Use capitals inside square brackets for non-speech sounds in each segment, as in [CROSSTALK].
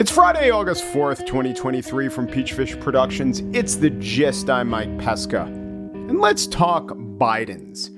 It's Friday, August 4th, 2023, from Peachfish Productions. It's the gist. I'm Mike Pesca. And let's talk Bidens.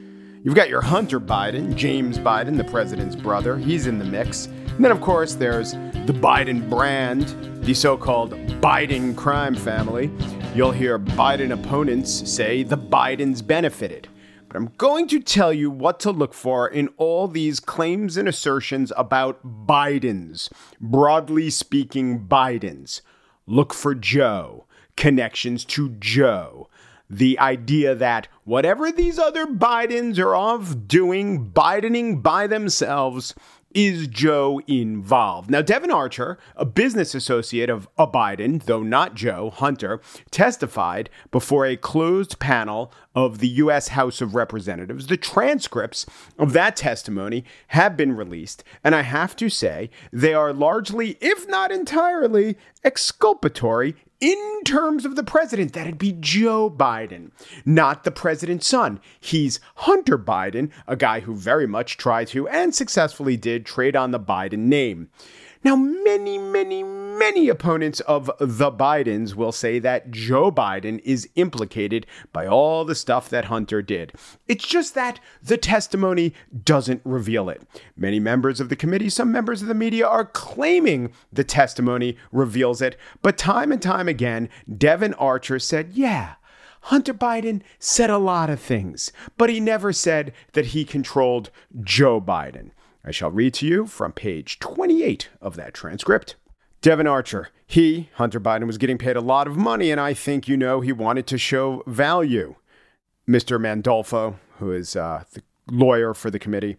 You've got your Hunter Biden, James Biden, the president's brother. He's in the mix. And then, of course, there's the Biden brand, the so called Biden crime family. You'll hear Biden opponents say the Bidens benefited. But I'm going to tell you what to look for in all these claims and assertions about Bidens. Broadly speaking, Bidens. Look for Joe, connections to Joe. The idea that whatever these other Bidens are off doing, Bidening by themselves, is Joe involved? Now, Devon Archer, a business associate of a Biden, though not Joe, Hunter, testified before a closed panel of the U.S. House of Representatives. The transcripts of that testimony have been released, and I have to say they are largely, if not entirely, exculpatory in terms of the president, that'd be Joe Biden, not the president's son. He's Hunter Biden, a guy who very much tried to and successfully did trade on the Biden name. Now, many, many, many opponents of the Bidens will say that Joe Biden is implicated by all the stuff that Hunter did. It's just that the testimony doesn't reveal it. Many members of the committee, some members of the media are claiming the testimony reveals it, but time and time again, Devon Archer said, yeah. Hunter Biden said a lot of things, but he never said that he controlled Joe Biden. I shall read to you from page 28 of that transcript. Devon Archer, he, Hunter Biden, was getting paid a lot of money, and I think you know he wanted to show value. Mr. Mandolfo, who is uh, the lawyer for the committee,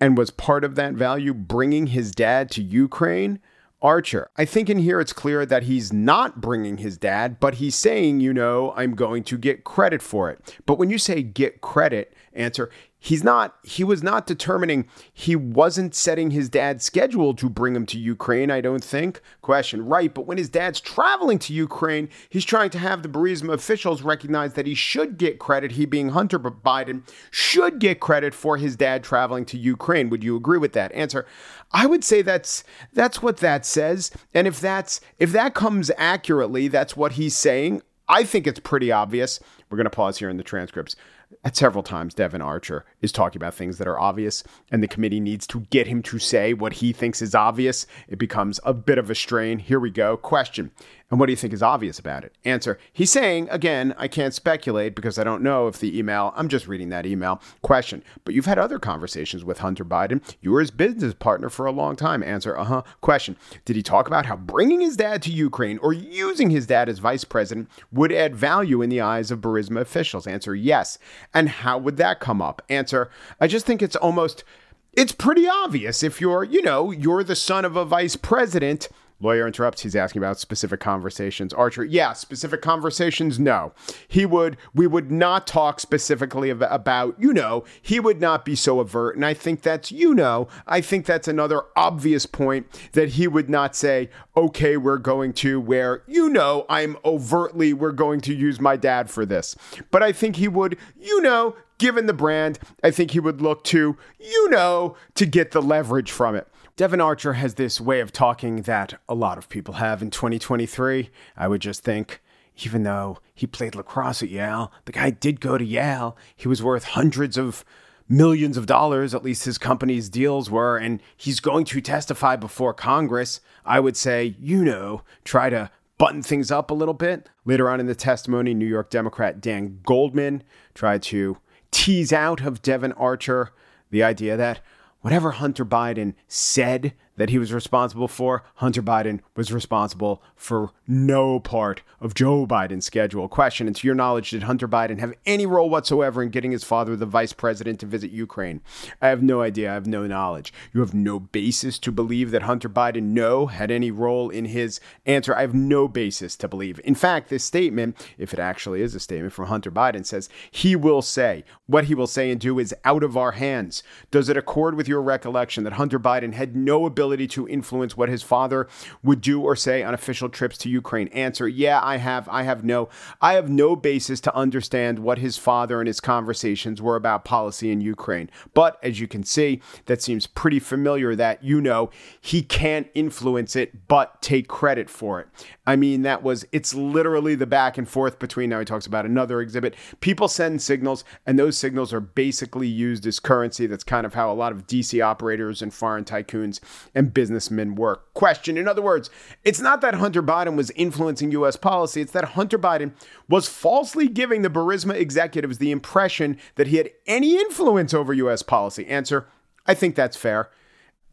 and was part of that value bringing his dad to Ukraine. Archer, I think in here it's clear that he's not bringing his dad, but he's saying, you know, I'm going to get credit for it. But when you say get credit, answer, he's not he was not determining he wasn't setting his dad's schedule to bring him to Ukraine I don't think. Question right but when his dad's traveling to Ukraine he's trying to have the Burisma officials recognize that he should get credit he being Hunter Biden should get credit for his dad traveling to Ukraine. Would you agree with that? Answer I would say that's that's what that says. And if that's if that comes accurately that's what he's saying I think it's pretty obvious. We're going to pause here in the transcripts at several times Devon Archer is talking about things that are obvious and the committee needs to get him to say what he thinks is obvious. It becomes a bit of a strain. Here we go. Question. And what do you think is obvious about it? Answer. He's saying, again, I can't speculate because I don't know if the email, I'm just reading that email. Question. But you've had other conversations with Hunter Biden. You were his business partner for a long time. Answer. Uh huh. Question. Did he talk about how bringing his dad to Ukraine or using his dad as vice president would add value in the eyes of Burisma officials? Answer. Yes. And how would that come up? Answer. I just think it's almost, it's pretty obvious if you're, you know, you're the son of a vice president Lawyer interrupts. He's asking about specific conversations. Archer, yeah, specific conversations. No, he would. We would not talk specifically about. You know, he would not be so overt. And I think that's. You know, I think that's another obvious point that he would not say. Okay, we're going to where you know I'm overtly. We're going to use my dad for this. But I think he would. You know, given the brand, I think he would look to. You know, to get the leverage from it. Devon Archer has this way of talking that a lot of people have in 2023. I would just think, even though he played lacrosse at Yale, the guy did go to Yale. He was worth hundreds of millions of dollars, at least his company's deals were, and he's going to testify before Congress. I would say, you know, try to button things up a little bit. Later on in the testimony, New York Democrat Dan Goldman tried to tease out of Devon Archer the idea that whatever Hunter Biden said that he was responsible for, Hunter Biden was responsible for no part of Joe Biden's schedule. Question, and to your knowledge, did Hunter Biden have any role whatsoever in getting his father, the vice president, to visit Ukraine? I have no idea. I have no knowledge. You have no basis to believe that Hunter Biden, no, had any role in his answer. I have no basis to believe. In fact, this statement, if it actually is a statement from Hunter Biden, says he will say, what he will say and do is out of our hands. Does it accord with your recollection that Hunter Biden had no ability? Ability to influence what his father would do or say on official trips to Ukraine? Answer: Yeah, I have. I have no. I have no basis to understand what his father and his conversations were about policy in Ukraine. But as you can see, that seems pretty familiar. That you know he can't influence it, but take credit for it. I mean, that was. It's literally the back and forth between. Now he talks about another exhibit. People send signals, and those signals are basically used as currency. That's kind of how a lot of DC operators and foreign tycoons and businessmen work. Question In other words, it's not that Hunter Biden was influencing U.S. policy, it's that Hunter Biden was falsely giving the Burisma executives the impression that he had any influence over U.S. policy. Answer I think that's fair.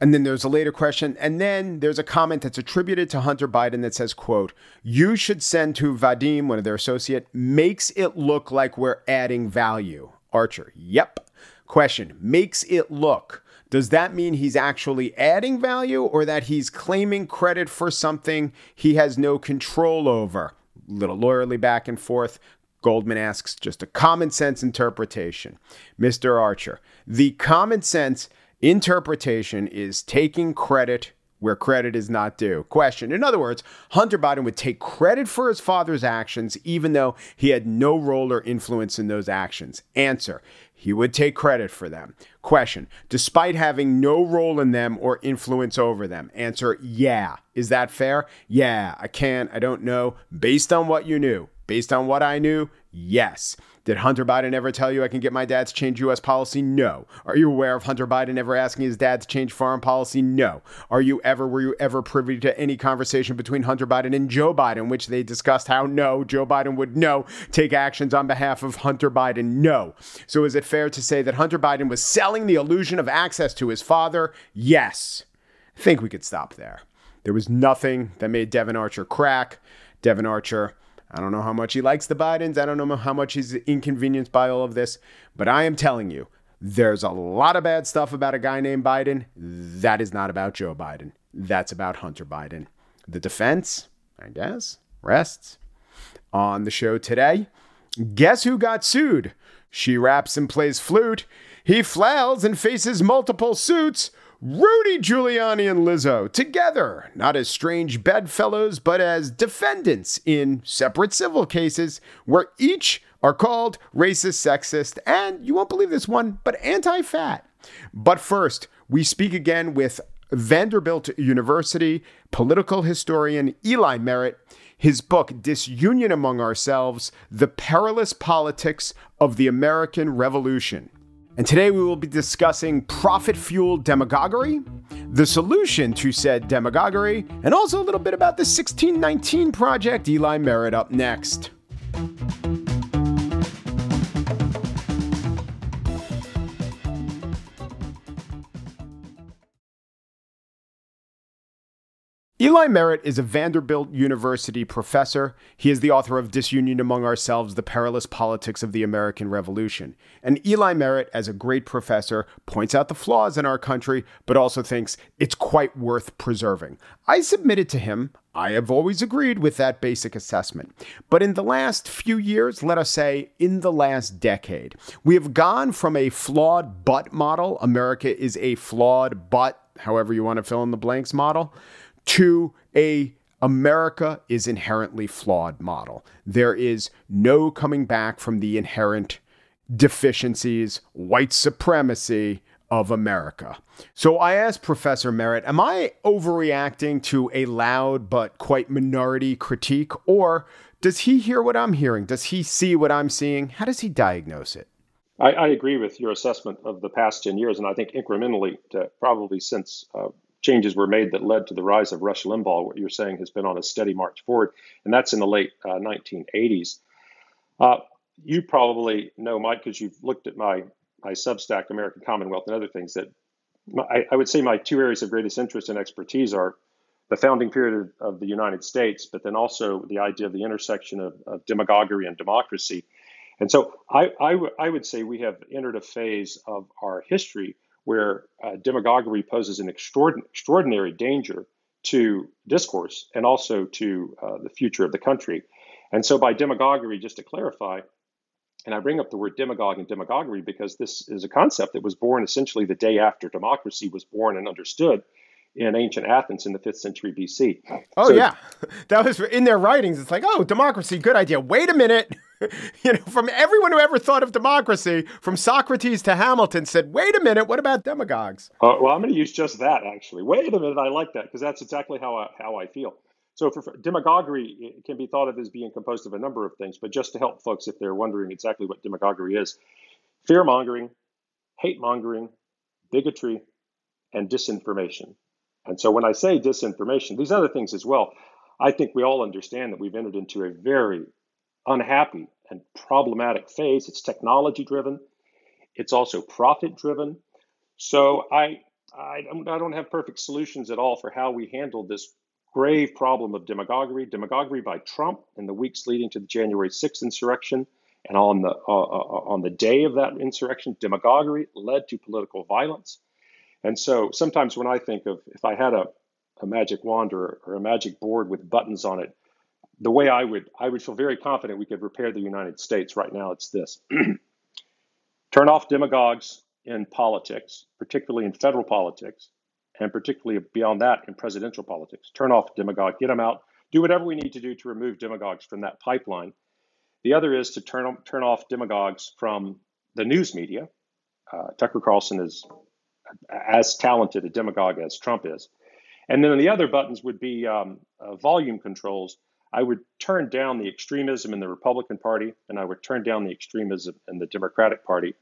And then there's a later question, and then there's a comment that's attributed to Hunter Biden that says, quote, you should send to Vadim, one of their associate, makes it look like we're adding value. Archer, yep. Question Makes it look. Does that mean he's actually adding value or that he's claiming credit for something he has no control over? Little lawyerly back and forth. Goldman asks just a common sense interpretation. Mr. Archer, the common sense interpretation is taking credit where credit is not due. Question. In other words, Hunter Biden would take credit for his father's actions even though he had no role or influence in those actions. Answer he would take credit for them. Question Despite having no role in them or influence over them. Answer Yeah. Is that fair? Yeah. I can't. I don't know. Based on what you knew. Based on what I knew, yes. Did Hunter Biden ever tell you I can get my dad to change U.S. policy? No. Are you aware of Hunter Biden ever asking his dad to change foreign policy? No. Are you ever, were you ever privy to any conversation between Hunter Biden and Joe Biden, which they discussed how no, Joe Biden would no take actions on behalf of Hunter Biden? No. So is it fair to say that Hunter Biden was selling the illusion of access to his father? Yes. I think we could stop there. There was nothing that made Devon Archer crack. Devon Archer I don't know how much he likes the Bidens. I don't know how much he's inconvenienced by all of this. But I am telling you, there's a lot of bad stuff about a guy named Biden. That is not about Joe Biden. That's about Hunter Biden. The defense, I guess, rests. On the show today, guess who got sued? She raps and plays flute. He flails and faces multiple suits. Rudy Giuliani and Lizzo together, not as strange bedfellows, but as defendants in separate civil cases where each are called racist, sexist, and you won't believe this one, but anti fat. But first, we speak again with Vanderbilt University political historian Eli Merritt. His book, Disunion Among Ourselves The Perilous Politics of the American Revolution. And today we will be discussing profit fueled demagoguery, the solution to said demagoguery, and also a little bit about the 1619 Project. Eli Merritt up next. Eli Merritt is a Vanderbilt University professor. He is the author of Disunion Among Ourselves The Perilous Politics of the American Revolution. And Eli Merritt, as a great professor, points out the flaws in our country, but also thinks it's quite worth preserving. I submitted to him. I have always agreed with that basic assessment. But in the last few years, let us say in the last decade, we have gone from a flawed but model, America is a flawed but, however you want to fill in the blanks model to a America is inherently flawed model. There is no coming back from the inherent deficiencies, white supremacy of America. So I asked Professor Merritt, am I overreacting to a loud but quite minority critique, or does he hear what I'm hearing? Does he see what I'm seeing? How does he diagnose it? I, I agree with your assessment of the past 10 years, and I think incrementally, probably since uh, changes were made that led to the rise of Rush Limbaugh, what you're saying has been on a steady march forward, and that's in the late uh, 1980s. Uh, you probably know, Mike, because you've looked at my my Substack, American Commonwealth, and other things. That I, I, would say my two areas of greatest interest and expertise are the founding period of, of the United States, but then also the idea of the intersection of, of demagoguery and democracy. And so I, I, w- I would say we have entered a phase of our history where uh, demagoguery poses an extraordinary, extraordinary danger to discourse and also to uh, the future of the country. And so, by demagoguery, just to clarify, and I bring up the word demagogue and demagoguery because this is a concept that was born essentially the day after democracy was born and understood in ancient Athens in the fifth century BC. Oh so, yeah, [LAUGHS] that was in their writings. It's like, oh, democracy, good idea. Wait a minute. [LAUGHS] [LAUGHS] you know, from everyone who ever thought of democracy, from Socrates to Hamilton, said, wait a minute, what about demagogues? Uh, well, I'm going to use just that actually. Wait a minute, I like that because that's exactly how I, how I feel. So, for, for demagoguery can be thought of as being composed of a number of things, but just to help folks if they're wondering exactly what demagoguery is, fear mongering, hate mongering, bigotry, and disinformation. And so when I say disinformation, these other things as well, I think we all understand that we've entered into a very unhappy and problematic phase. It's technology driven. It's also profit driven. So I, I don't, I don't have perfect solutions at all for how we handle this grave problem of demagoguery, demagoguery by Trump in the weeks leading to the January 6th insurrection, and on the uh, uh, on the day of that insurrection, demagoguery led to political violence. And so sometimes when I think of if I had a, a magic wand or, or a magic board with buttons on it, the way I would I would feel very confident we could repair the United States right now. It's this: [CLEARS THROAT] turn off demagogues in politics, particularly in federal politics, and particularly beyond that in presidential politics. Turn off demagogue, get them out, do whatever we need to do to remove demagogues from that pipeline. The other is to turn turn off demagogues from the news media. Uh, Tucker Carlson is as talented a demagogue as Trump is. And then the other buttons would be um, uh, volume controls. I would turn down the extremism in the Republican Party, and I would turn down the extremism in the Democratic Party.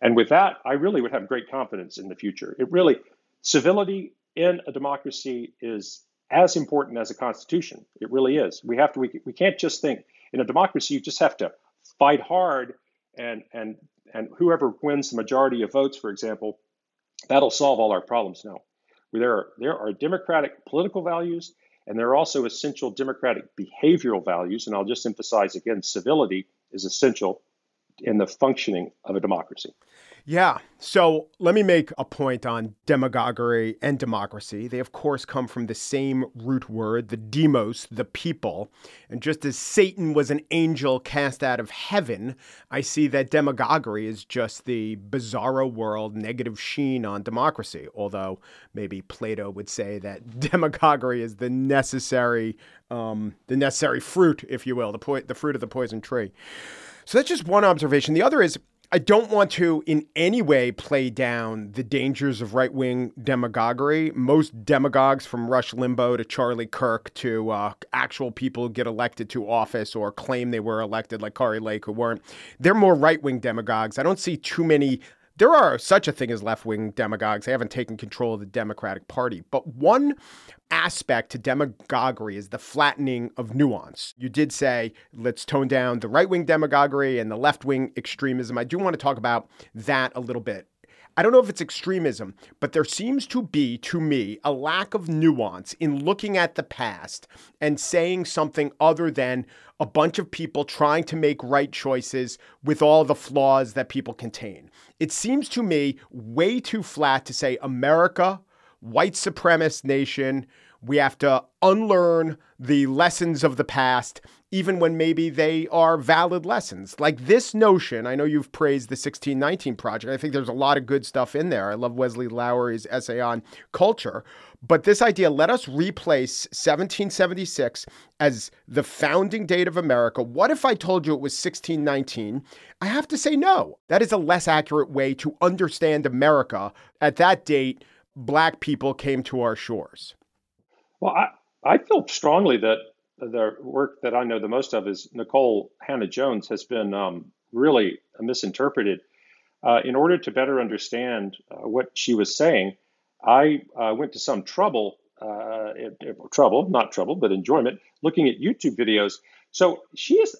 And with that, I really would have great confidence in the future. It really, civility in a democracy is as important as a constitution. It really is. We have to. We, we can't just think in a democracy. You just have to fight hard, and and and whoever wins the majority of votes, for example, That'll solve all our problems now. There are, there are democratic political values, and there are also essential democratic behavioral values. And I'll just emphasize again civility is essential in the functioning of a democracy. Yeah. So let me make a point on demagoguery and democracy. They, of course, come from the same root word, the demos, the people. And just as Satan was an angel cast out of heaven, I see that demagoguery is just the bizarro world negative sheen on democracy. Although maybe Plato would say that [LAUGHS] demagoguery is the necessary, um, the necessary fruit, if you will, the, po- the fruit of the poison tree. So that's just one observation. The other is I don't want to in any way play down the dangers of right wing demagoguery. Most demagogues, from Rush Limbaugh to Charlie Kirk to uh, actual people who get elected to office or claim they were elected, like Kari Lake, who weren't, they're more right wing demagogues. I don't see too many there are such a thing as left wing demagogues. They haven't taken control of the Democratic Party. But one aspect to demagoguery is the flattening of nuance. You did say, let's tone down the right wing demagoguery and the left wing extremism. I do want to talk about that a little bit. I don't know if it's extremism, but there seems to be, to me, a lack of nuance in looking at the past and saying something other than a bunch of people trying to make right choices with all the flaws that people contain. It seems to me way too flat to say America, white supremacist nation, we have to unlearn the lessons of the past, even when maybe they are valid lessons. Like this notion, I know you've praised the 1619 Project. I think there's a lot of good stuff in there. I love Wesley Lowery's essay on culture. But this idea, let us replace 1776 as the founding date of America. What if I told you it was 1619? I have to say no. That is a less accurate way to understand America. At that date, black people came to our shores. Well, I, I feel strongly that the work that I know the most of is Nikole Hannah-Jones has been um, really misinterpreted. Uh, in order to better understand uh, what she was saying, I uh, went to some trouble, uh, trouble, not trouble, but enjoyment, looking at YouTube videos. So she is,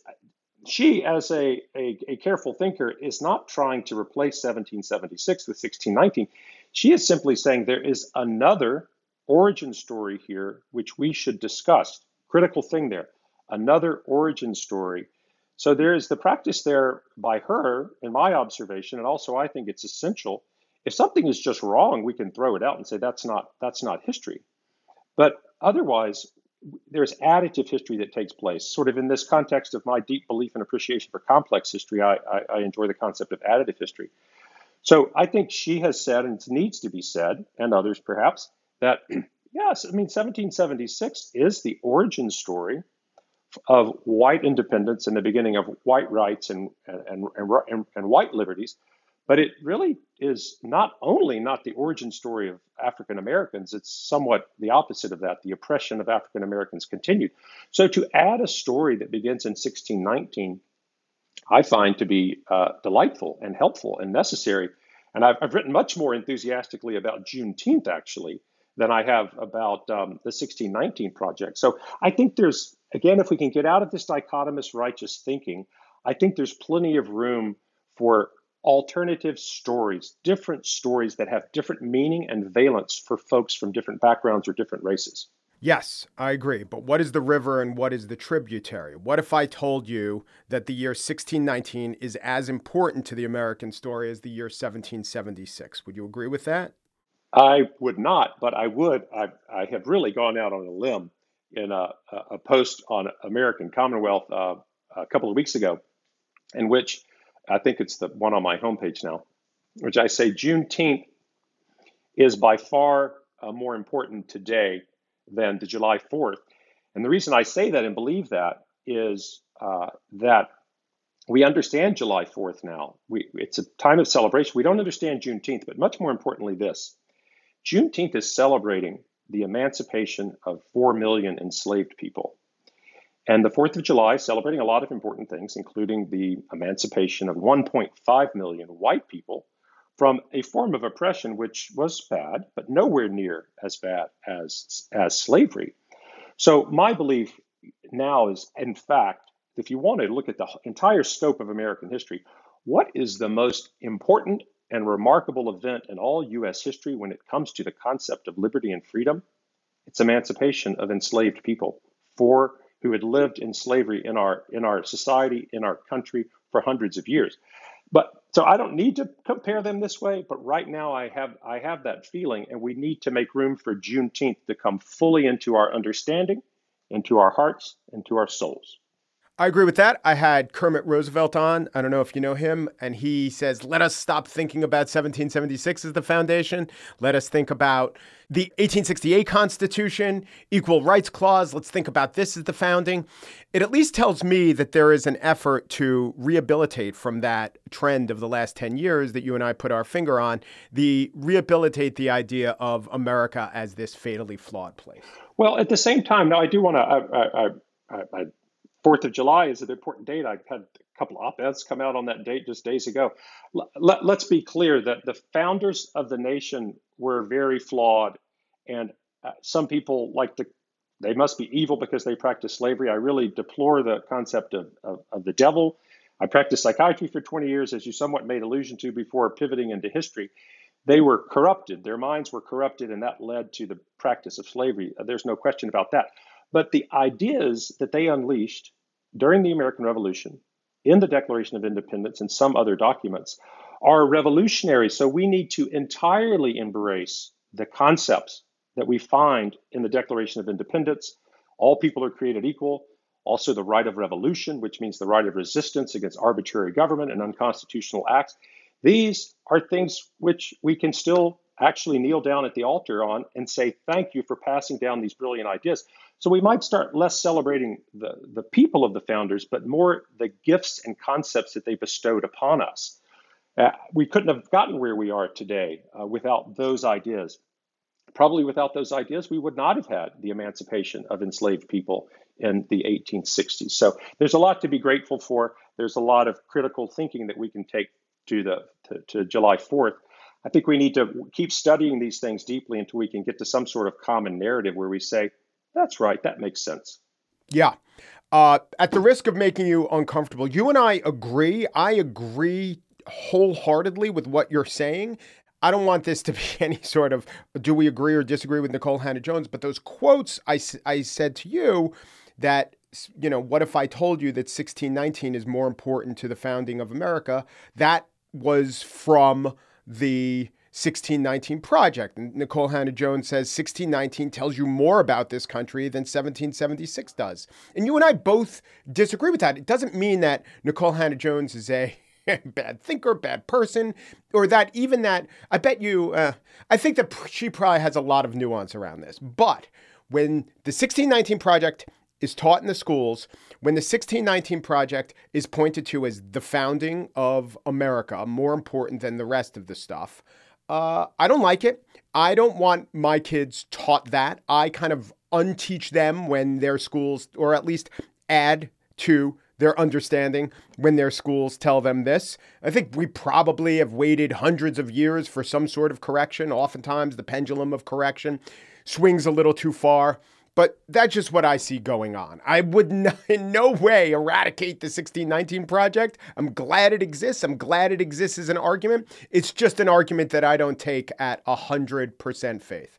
she as a, a, a careful thinker is not trying to replace 1776 with 1619. She is simply saying there is another origin story here, which we should discuss. Critical thing there. Another origin story. So there is the practice there by her, in my observation, and also I think it's essential. If something is just wrong, we can throw it out and say that's not that's not history. But otherwise, there's additive history that takes place. Sort of in this context of my deep belief and appreciation for complex history, I, I, I enjoy the concept of additive history. So I think she has said, and it needs to be said, and others perhaps, that yes, I mean 1776 is the origin story of white independence and the beginning of white rights and and, and, and, and white liberties. But it really is not only not the origin story of African Americans, it's somewhat the opposite of that. The oppression of African Americans continued. So to add a story that begins in 1619, I find to be uh, delightful and helpful and necessary. And I've, I've, written much more enthusiastically about Juneteenth, actually, than I have about um, the 1619 project. So I think there's, again, if we can get out of this dichotomous righteous thinking, I think there's plenty of room for alternative stories, different stories that have different meaning and valence for folks from different backgrounds or different races. Yes, I agree. But what is the river and what is the tributary? What if I told you that the year 1619 is as important to the American story as the year 1776? Would you agree with that? I would not, but I would. I, I have really gone out on a limb in a, a post on American Commonwealth uh, a couple of weeks ago, in which I think it's the one on my homepage now, which I say Juneteenth is by far uh, more important today than the July 4th. And the reason I say that and believe that is uh, that we understand July 4th now. We, it's a time of celebration. We don't understand Juneteenth, but much more importantly, this Juneteenth is celebrating the emancipation of 4 million enslaved people. And the 4th of July celebrating a lot of important things, including the emancipation of 1.5 million white people from a form of oppression which was bad, but nowhere near as bad as, as slavery. So, my belief now is, in fact, if you want to look at the entire scope of American history, what is the most important and remarkable event in all U.S. history when it comes to the concept of liberty and freedom? It's emancipation of enslaved people for who had lived in slavery in our in our society in our country for hundreds of years. But so I don't need to compare them this way, but right now I have I have that feeling, and we need to make room for Juneteenth to come fully into our understanding, into our hearts, into our souls. I agree with that. I had Kermit Roosevelt on. I don't know if you know him. And he says, let us stop thinking about 1776 as the foundation. Let us think about the 1868 Constitution, Equal Rights Clause. Let's think about this as the founding. It at least tells me that there is an effort to rehabilitate from that trend of the last 10 years that you and I put our finger on, the rehabilitate the idea of America as this fatally flawed place. Well, at the same time, now I do want to. I, I, I, Fourth of July is an important date. I've had a couple of op-eds come out on that date just days ago. Let, let's be clear that the founders of the nation were very flawed, and uh, some people like to they must be evil because they practice slavery. I really deplore the concept of, of, of, the devil. I practiced psychiatry for 20 years, as you somewhat made allusion to before pivoting into history. They were corrupted, their minds were corrupted, and that led to the practice of slavery. There's no question about that. But the ideas that they unleashed during the American Revolution, in the Declaration of Independence, and some other documents, are revolutionary. So we need to entirely embrace the concepts that we find in the Declaration of Independence. All people are created equal. Also, the right of revolution, which means the right of resistance against arbitrary government and unconstitutional acts. These are things which we can still actually kneel down at the altar on and say, Thank you for passing down these brilliant ideas. So we might start less celebrating the, the people of the founders, but more the gifts and concepts that they bestowed upon us. Uh, we couldn't have gotten where we are today uh, without those ideas. Probably without those ideas, we would not have had the emancipation of enslaved people in the 1860s. So there's a lot to be grateful for. There's a lot of critical thinking that we can take to the to, to July 4th. I think we need to keep studying these things deeply until we can get to some sort of common narrative where we say, that's right. That makes sense. Yeah. Uh, at the risk of making you uncomfortable, you and I agree. I agree wholeheartedly with what you're saying. I don't want this to be [LAUGHS] any sort of do we agree or disagree with Nikole Hannah Jones, but those quotes I, I said to you that, you know, what if I told you that 1619 is more important to the founding of America? That was from the 1619 Project. And Nikole Hannah Jones says 1619 tells you more about this country than 1776 does. And you and I both disagree with that. It doesn't mean that Nikole Hannah Jones is a [LAUGHS] bad thinker, bad person, or that even that, I bet you, uh, I think that she probably has a lot of nuance around this. But when the 1619 Project is taught in the schools, when the 1619 Project is pointed to as the founding of America, more important than the rest of the stuff, uh, I don't like it. I don't want my kids taught that. I kind of unteach them when their schools, or at least add to their understanding when their schools tell them this. I think we probably have waited hundreds of years for some sort of correction. Oftentimes, the pendulum of correction swings a little too far. But that's just what I see going on. I would [LAUGHS] in no way eradicate the 1619 project. I'm glad it exists. I'm glad it exists as an argument. It's just an argument that I don't take at 100% faith.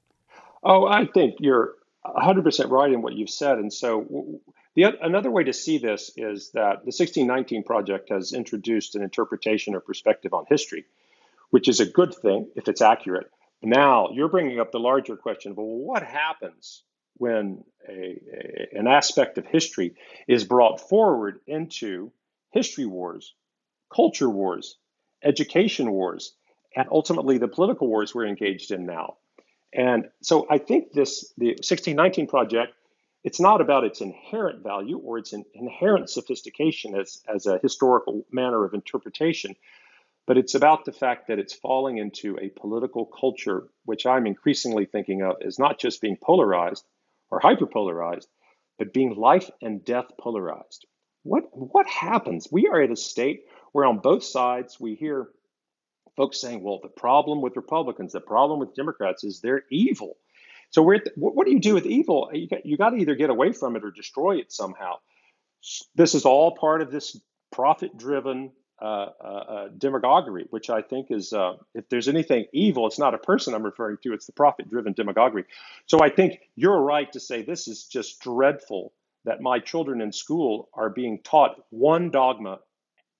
Oh, I think you're 100% right in what you've said. And so, the, another way to see this is that the 1619 project has introduced an interpretation or perspective on history, which is a good thing if it's accurate. Now, you're bringing up the larger question of well, what happens when a, a, an aspect of history is brought forward into history wars, culture wars, education wars, and ultimately the political wars we're engaged in now. And so I think this the 1619 project it's not about its inherent value or its inherent sophistication as, as a historical manner of interpretation, but it's about the fact that it's falling into a political culture, which I'm increasingly thinking of as not just being polarized, or hyperpolarized, but being life and death polarized. What, what happens? We are at a state where on both sides we hear folks saying, well, the problem with Republicans, the problem with Democrats is they're evil. So the, what do you do with evil? You got, you got to either get away from it or destroy it somehow. This is all part of this profit driven uh, uh, uh, demagoguery, which I think is, uh, if there's anything evil, it's not a person I'm referring to, it's the profit driven demagoguery. So I think you're right to say this is just dreadful that my children in school are being taught one dogma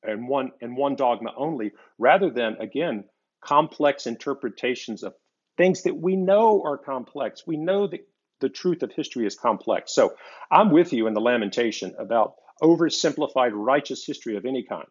and one and one dogma only rather than again complex interpretations of things that we know are complex. We know that the truth of history is complex. So i'm with you in the lamentation about oversimplified righteous history of any kind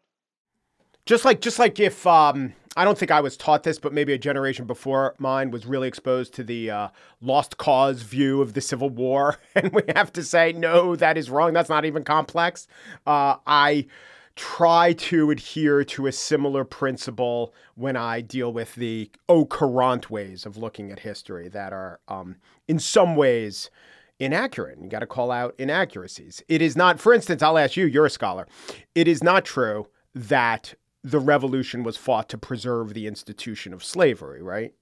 just like just like if um, I don't think I was taught this, but maybe a generation before mine was really exposed to the uh, lost cause view of the Civil War, [LAUGHS] and we have to say no, that is wrong. That's not even complex. Uh, I try to adhere to a similar principle when I deal with the au courant ways of looking at history that are, um, in some ways, inaccurate. You got to call out inaccuracies. It is not, for instance, I'll ask you, you're a scholar. It is not true that the revolution was fought to preserve the institution of slavery, right?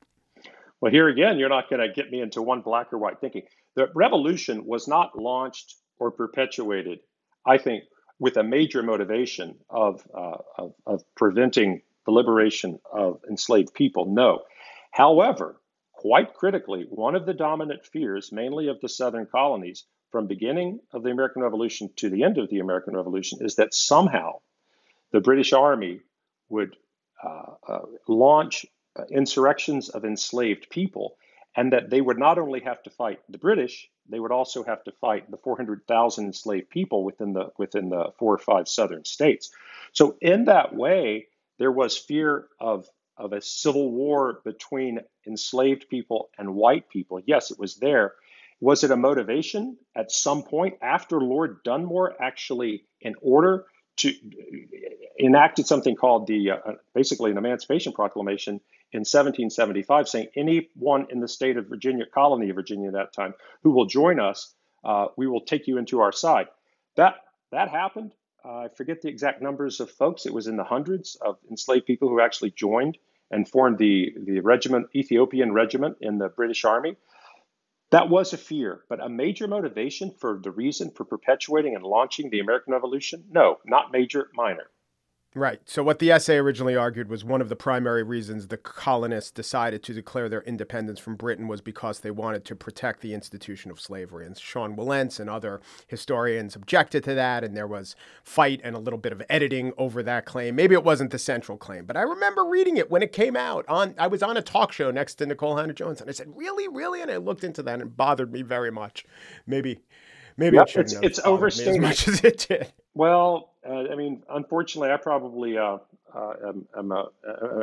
Well, here again, you're not going to get me into one black or white thinking. The revolution was not launched or perpetuated, I think, with a major motivation of, uh, of, of preventing the liberation of enslaved people. No. However, quite critically, one of the dominant fears, mainly of the southern colonies, from beginning of the American Revolution to the end of the American Revolution, is that somehow the British Army would uh, uh, launch uh, insurrections of enslaved people, and that they would not only have to fight the British, they would also have to fight the 400,000 enslaved people within the within the four or five southern states. So in that way, there was fear of of a civil war between enslaved people and white people. Yes, it was there. Was it a motivation at some point after Lord Dunmore actually, in order to enacted something called the uh, basically an Emancipation Proclamation in 1775, saying anyone in the state of Virginia, colony of Virginia at that time, who will join us, uh, we will take you into our side. That that happened. Uh, I forget the exact numbers of folks. It was in the hundreds of enslaved people who actually joined and formed the the regiment, Ethiopian regiment in the British Army. That was a fear, but a major motivation for the reason for perpetuating and launching the American Revolution? No, not major, minor. Right. So, what the essay originally argued was one of the primary reasons the colonists decided to declare their independence from Britain was because they wanted to protect the institution of slavery. And Sean Wilentz and other historians objected to that, and there was fight and a little bit of editing over that claim. Maybe it wasn't the central claim, but I remember reading it when it came out. On I was on a talk show next to Nikole Hannah-Jones, and I said, "Really, really?" And I looked into that, and it bothered me very much. Maybe Maybe yep, it's, it's overstated as much [LAUGHS] as it did. Well, uh, I mean, unfortunately, I probably uh, uh, am, am, a,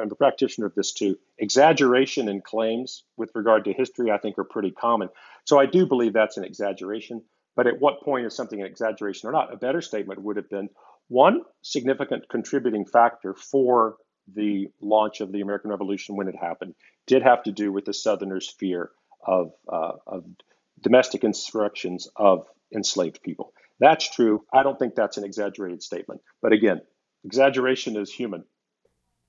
am a practitioner of this too. Exaggeration in claims with regard to history, I think, are pretty common. So I do believe that's an exaggeration. But at what point is something an exaggeration or not? A better statement would have been one significant contributing factor for the launch of the American Revolution when it happened did have to do with the Southerners' fear of, uh, of domestic insurrections of enslaved people. That's true. I don't think that's an exaggerated statement. But again, exaggeration is human.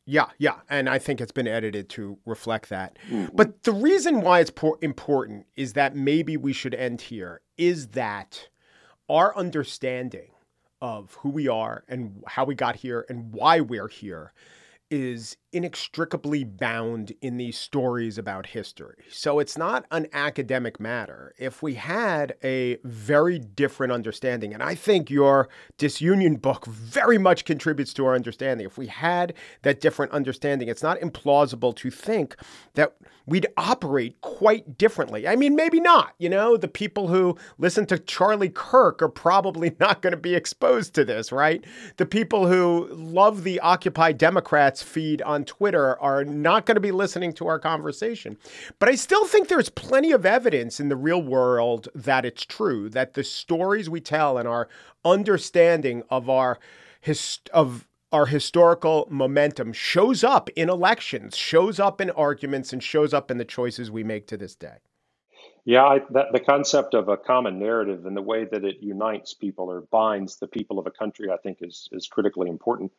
Yeah, yeah. And I think it's been edited to reflect that. Mm-hmm. But the reason why it's por- important is that maybe we should end here is that our understanding of who we are and how we got here and why we're here is inextricably bound in these stories about history. So it's not an academic matter. If we had a very different understanding, and I think your disunion book very much contributes to our understanding. If we had that different understanding, it's not implausible to think that we'd operate quite differently. I mean, maybe not. You know, the people who listen to Charlie Kirk are probably [LAUGHS] not going to be exposed to this, right? The people who love the Occupy Democrats feed on Twitter are not going to be listening to our conversation. But I still think there's plenty of evidence in the real world that it's true, that the stories we tell and our understanding of our his, of our historical momentum shows up in elections, shows up in arguments, and shows up in the choices we make to this day. Yeah, I, that, the concept of a common narrative and the way that it unites people or binds the people of a country, I think, is is critically important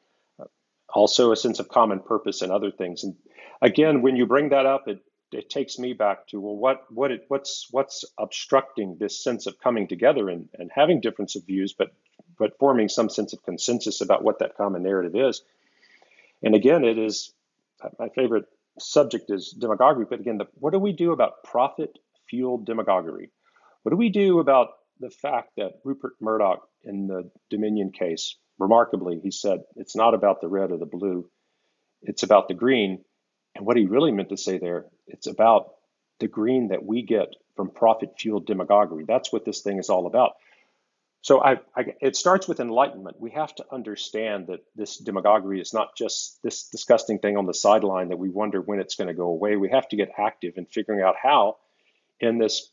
also a sense of common purpose and other things. And again, when you bring that up, it it takes me back to well, what what it, what's what's obstructing this sense of coming together and, and having difference of views, but but forming some sense of consensus about what that common narrative is. And again, it is uh, my favorite subject is demagoguery. But again, the, what do we do about profit fueled demagoguery? What do we do about the fact that Rupert Murdoch in the Dominion case remarkably, he said, it's not about the red or the blue, it's about the green. And what he really meant to say there, it's about the green that we get from profit fueled demagoguery. That's what this thing is all about. So I, I, it starts with enlightenment. We have to understand that this demagoguery is not just this disgusting thing on the sideline that we wonder when it's going to go away. We have to get active in figuring out how, in this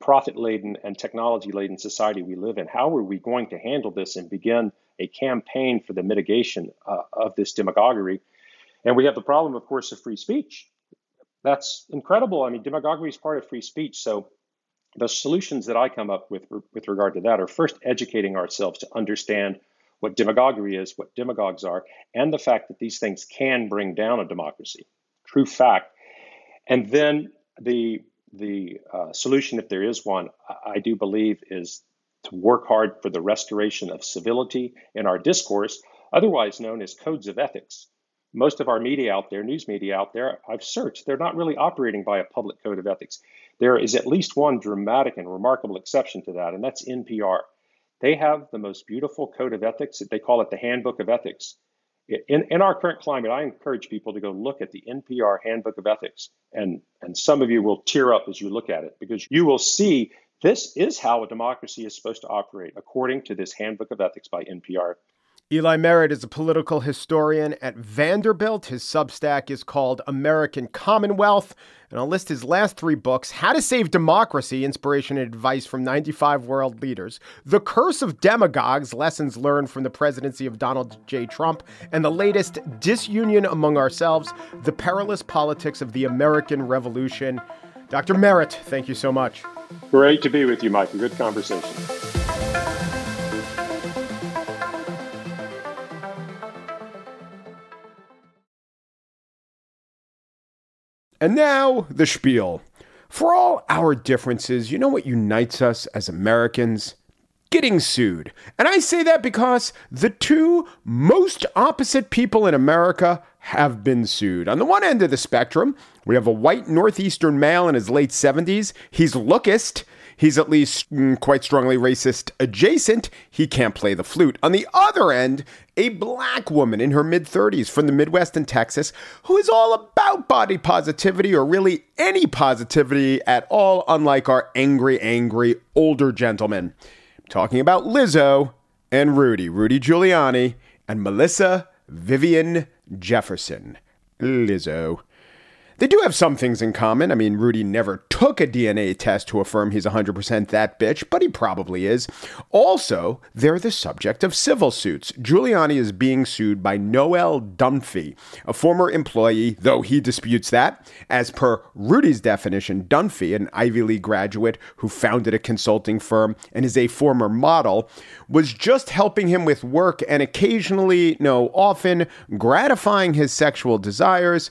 profit laden and technology laden society we live in, how are we going to handle this and begin a campaign for the mitigation uh, of this demagoguery. And we have the problem, of course, of free speech. That's incredible. I mean, demagoguery is part of free speech. So the solutions that I come up with with regard to that are first educating ourselves to understand what demagoguery is, what demagogues are, and the fact that these things can bring down a democracy. True fact. And then the the uh, solution, if there is one, I do believe is to work hard for the restoration of civility in our discourse, otherwise known as codes of ethics. Most of our media out there, news media out there, I've searched, they're not really operating by a public code of ethics. There is at least one dramatic and remarkable exception to that, and that's NPR. They have the most beautiful code of ethics. They call it the Handbook of Ethics. In, in our current climate, I encourage people to go look at the NPR Handbook of Ethics. And, and some of you will tear up as you look at it because you will see this is how a democracy is supposed to operate, according to this Handbook of Ethics by NPR. Eli Merritt is a political historian at Vanderbilt. His Substack is called American Commonwealth. And I'll list his last three books How to Save Democracy Inspiration and Advice from 95 World Leaders, The Curse of Demagogues Lessons Learned from the Presidency of Donald J. Trump, and the latest Disunion Among Ourselves The Perilous Politics of the American Revolution. Dr. Merritt, thank you so much. Great to be with you, Mike. A good conversation. And now, the spiel. For all our differences, you know what unites us as Americans? Getting sued. And I say that because the two most opposite people in America have been sued. On the one end of the spectrum, we have a white Northeastern male in his late 70s. He's lookist. He's at least mm, quite strongly racist adjacent. He can't play the flute. On the other end, a black woman in her mid 30s from the Midwest and Texas who is all about body positivity or really any positivity at all, unlike our angry, angry older gentleman. Talking about Lizzo and Rudy, Rudy Giuliani and Melissa Viviane Jefferson. Lizzo. They do have some things in common. I mean, Rudy never took a DNA test to affirm he's 100% that bitch, but he probably is. Also, they're the subject of civil suits. Giuliani is being sued by Noel Dunphy, a former employee, though he disputes that. As per Rudy's definition, Dunphy, an Ivy League graduate who founded a consulting firm and is a former model, was just helping him with work and occasionally, no, often, gratifying his sexual desires.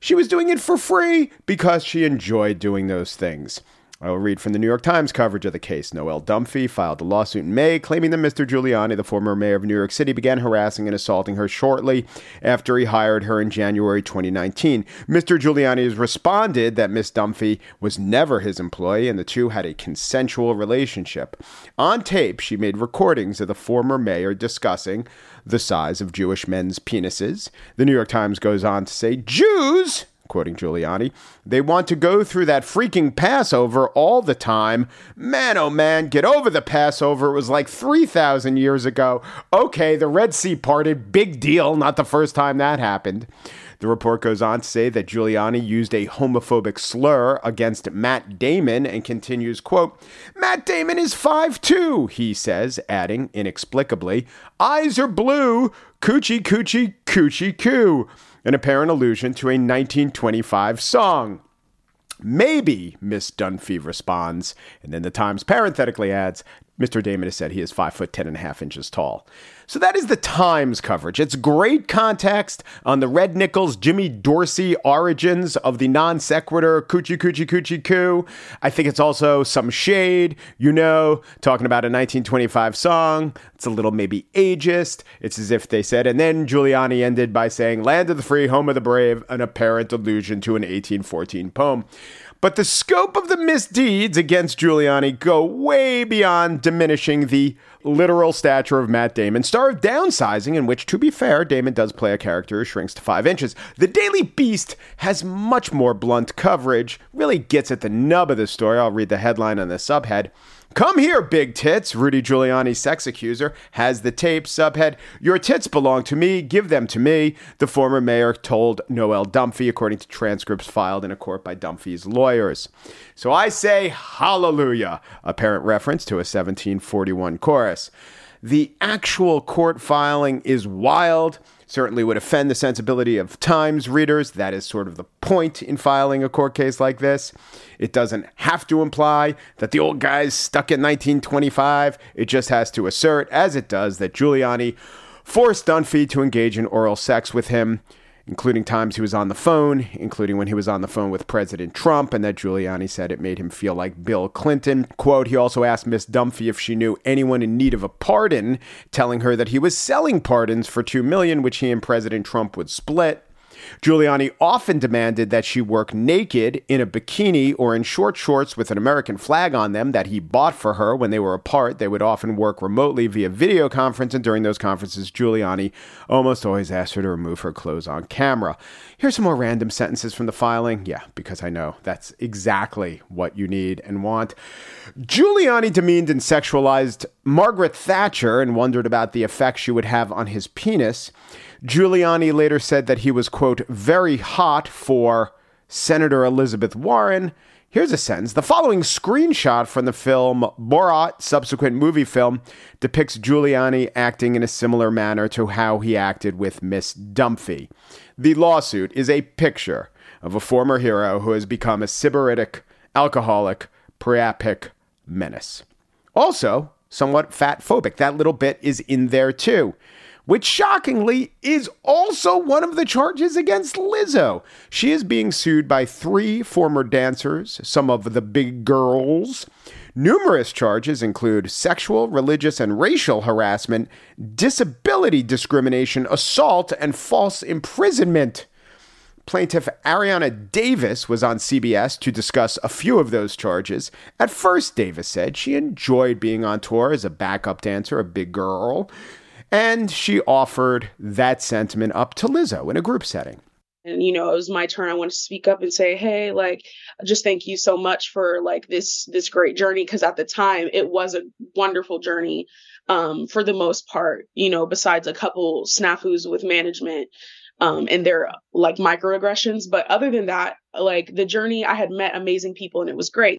She was doing it for free because she enjoyed doing those things. I will read from the New York Times coverage of the case. Noel Dunphy filed a lawsuit in May claiming that Mr. Giuliani, the former mayor of New York City, began harassing and assaulting her shortly after he hired her in January 2019. Mr. Giuliani has responded that Ms. Dunphy was never his employee and the two had a consensual relationship. On tape, she made recordings of the former mayor discussing the size of Jewish men's penises. The New York Times goes on to say Jews, quoting Giuliani, they want to go through that freaking Passover all the time. Man, oh man, get over the Passover. It was like 3,000 years ago. Okay, the Red Sea parted. Big deal. Not the first time that happened. The report goes on to say that Giuliani used a homophobic slur against Matt Damon and continues, quote, Matt Damon is 5'2, he says, adding inexplicably, eyes are blue, coochie coochie coochie coo, an apparent allusion to a 1925 song. Maybe, Miss Dunphy responds, and then the Times parenthetically adds, Mr. Damon has said he is five foot ten and a half inches tall. So that is the Times coverage. It's great context on the Red Nichols, Jimmy Dorsey origins of the non sequitur coochie coochie coochie coo. I think it's also some shade, you know, talking about a 1925 song. It's a little maybe ageist. It's as if they said, and then Giuliani ended by saying, Land of the free, home of the brave, an apparent allusion to an 1814 poem. But the scope of the misdeeds against Giuliani go way beyond diminishing the literal stature of Matt Damon, star of Downsizing, in which, to be fair, Damon does play a character who shrinks to five inches. The Daily Beast has much more blunt coverage, really gets at the nub of the story. I'll read the headline on the subhead. Come here, big tits. Rudy Giuliani's sex accuser has the tape. Subhead Your tits belong to me. Give them to me. The former mayor told Noel Dunphy, according to transcripts filed in a court by Dunphy's lawyers. So I say hallelujah, apparent reference to a 1741 chorus. The actual court filing is wild certainly would offend the sensibility of Times readers. That is sort of the point in filing a court case like this. It doesn't have to imply that the old guy's stuck in 1925. It just has to assert, as it does, that Giuliani forced Dunphy to engage in oral sex with him including times he was on the phone, including when he was on the phone with President Trump, and that Giuliani said it made him feel like Bill Clinton. Quote, he also asked Miss Dunphy if she knew anyone in need of a pardon, telling her that he was selling pardons for two million, which he and President Trump would split. Giuliani often demanded that she work naked in a bikini or in short shorts with an American flag on them that he bought for her when they were apart. They would often work remotely via video conference, and during those conferences, Giuliani almost always asked her to remove her clothes on camera. Here's some more random sentences from the filing. Yeah, because I know that's exactly what you need and want. Giuliani demeaned and sexualized Margaret Thatcher and wondered about the effect she would have on his penis. Giuliani later said that he was, quote, very hot for Senator Elizabeth Warren. Here's a sentence. The following screenshot from the film Borat, subsequent movie film, depicts Giuliani acting in a similar manner to how he acted with Miss Dunphy. The lawsuit is a picture of a former hero who has become a sybaritic, alcoholic, priapic menace. Also, somewhat fat phobic. That little bit is in there too which shockingly is also one of the charges against Lizzo. She is being sued by three former dancers, some of the big girls. Numerous charges include sexual, religious, and racial harassment, disability discrimination, assault, and false imprisonment. Plaintiff Arianna Davis was on CBS to discuss a few of those charges. At first, Davis said she enjoyed being on tour as a backup dancer, a big girl. And she offered that sentiment up to Lizzo in a group setting. And you know, it was my turn. I want to speak up and say, "Hey, like, just thank you so much for like this this great journey." Because at the time, it was a wonderful journey, um, for the most part. You know, besides a couple snafus with management, um, and their like microaggressions. But other than that, like the journey, I had met amazing people and it was great.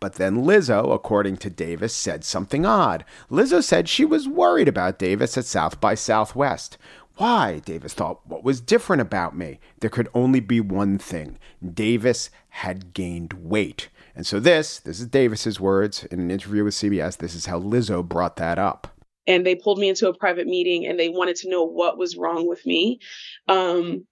But then Lizzo, according to Davis, said something odd. Lizzo said she was worried about Davis at South by Southwest. Why? Davis thought. What was different about me? There could only be one thing. Davis had gained weight. And so this, this is Davis's words in an interview with CBS. This is how Lizzo brought that up. And they pulled me into a private meeting and they wanted to know what was wrong with me. Um,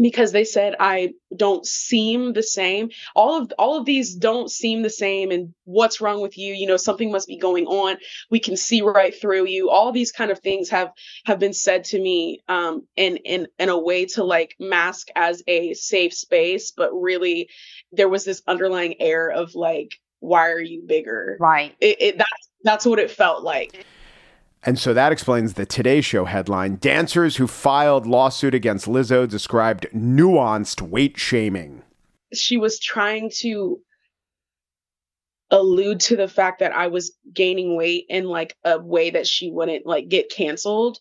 because they said I don't seem the same. All of all of these don't seem the same and what's wrong with you? You know, something must be going on. We can see right through you. All these kind of things have have been said to me um in in in a way to like mask as a safe space, but really there was this underlying air of like why are you bigger? Right. It, it that's that's what it felt like. And so that explains the Today Show headline Dancers who filed lawsuit against Lizzo described nuanced weight shaming. She was trying to allude to the fact that I was gaining weight in like a way that she wouldn't like get canceled.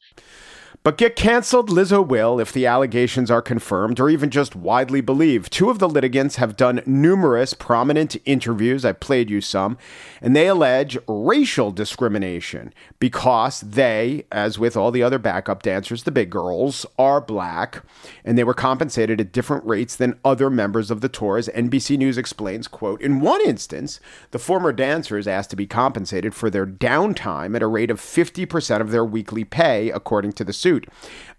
But get canceled Lizzo will if the allegations are confirmed or even just widely believed. Two of the litigants have done numerous prominent interviews. I played you some, and they allege racial discrimination because they, as with all the other backup dancers, the big girls, are black, and they were compensated at different rates than other members of the tour. As NBC News explains, quote, in one instance, the former dancers asked to be compensated for their downtime at a rate of 50% of their weekly pay, according to the suit suit.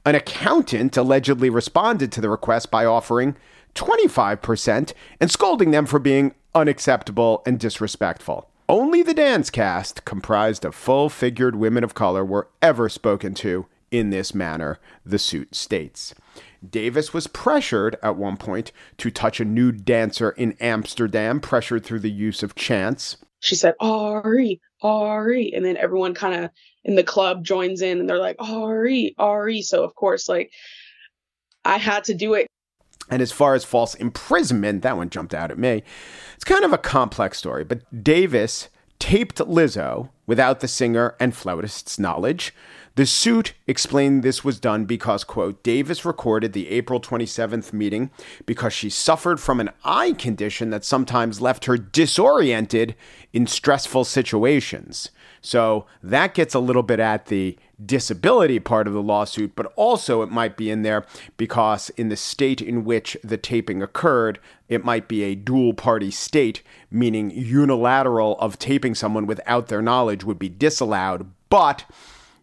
An accountant allegedly responded to the request by offering 25% and scolding them for being unacceptable and disrespectful. Only the dance cast, comprised of full figured women of color, were ever spoken to in this manner, the suit states. Davis was pressured at one point to touch a nude dancer in Amsterdam, pressured through the use of chants. She said, Ari, Ari. And then everyone kind of in the club joins in and they're like, Ari, Ari. So, of course, like, I had to do it. And as far as false imprisonment, that one jumped out at me. It's kind of a complex story, but Davis taped Lizzo without the singer and flautist's knowledge. The suit explained this was done because, quote, Davis recorded the April 27th meeting because she suffered from an eye condition that sometimes left her disoriented in stressful situations. So that gets a little bit at the disability part of the lawsuit, but also it might be in there because in the state in which the taping occurred, it might be a dual party state, meaning unilateral of taping someone without their knowledge would be disallowed, but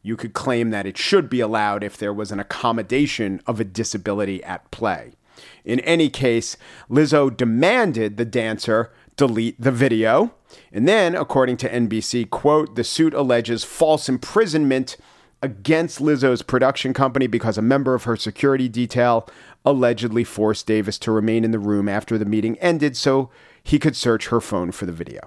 you could claim that it should be allowed if there was an accommodation of a disability at play. In any case, Lizzo demanded the dancer delete the video. And then, according to NBC, quote, the suit alleges false imprisonment against Lizzo's production company because a member of her security detail allegedly forced Davis to remain in the room after the meeting ended so he could search her phone for the video.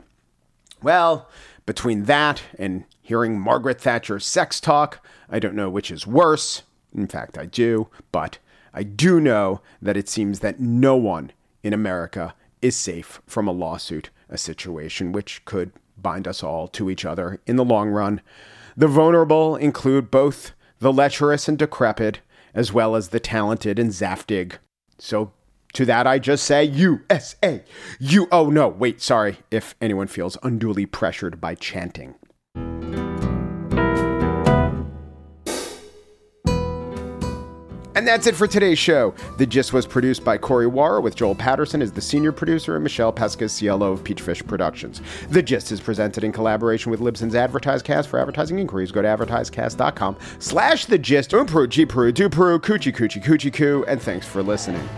Well, between that and hearing Margaret Thatcher's sex talk, I don't know which is worse. In fact, I do, but I do know that it seems that no one in America is safe from a lawsuit, a situation which could bind us all to each other in the long run. The vulnerable include both the lecherous and decrepit, as well as the talented and zaftig. So to that I just say USA. You oh no, wait, sorry if anyone feels unduly pressured by chanting. And that's it for today's show. The Gist was produced by Corey Wara with Joel Patterson as the senior producer and Michelle Pesca, CLO of Peachfish Productions. The Gist is presented in collaboration with Libsyn's AdvertiseCast. For advertising inquiries, go to advertisecast.com slash The Gist. Umpru, G Peru, Du Peru, Coochie Coochie Coochie Coo, and thanks for listening.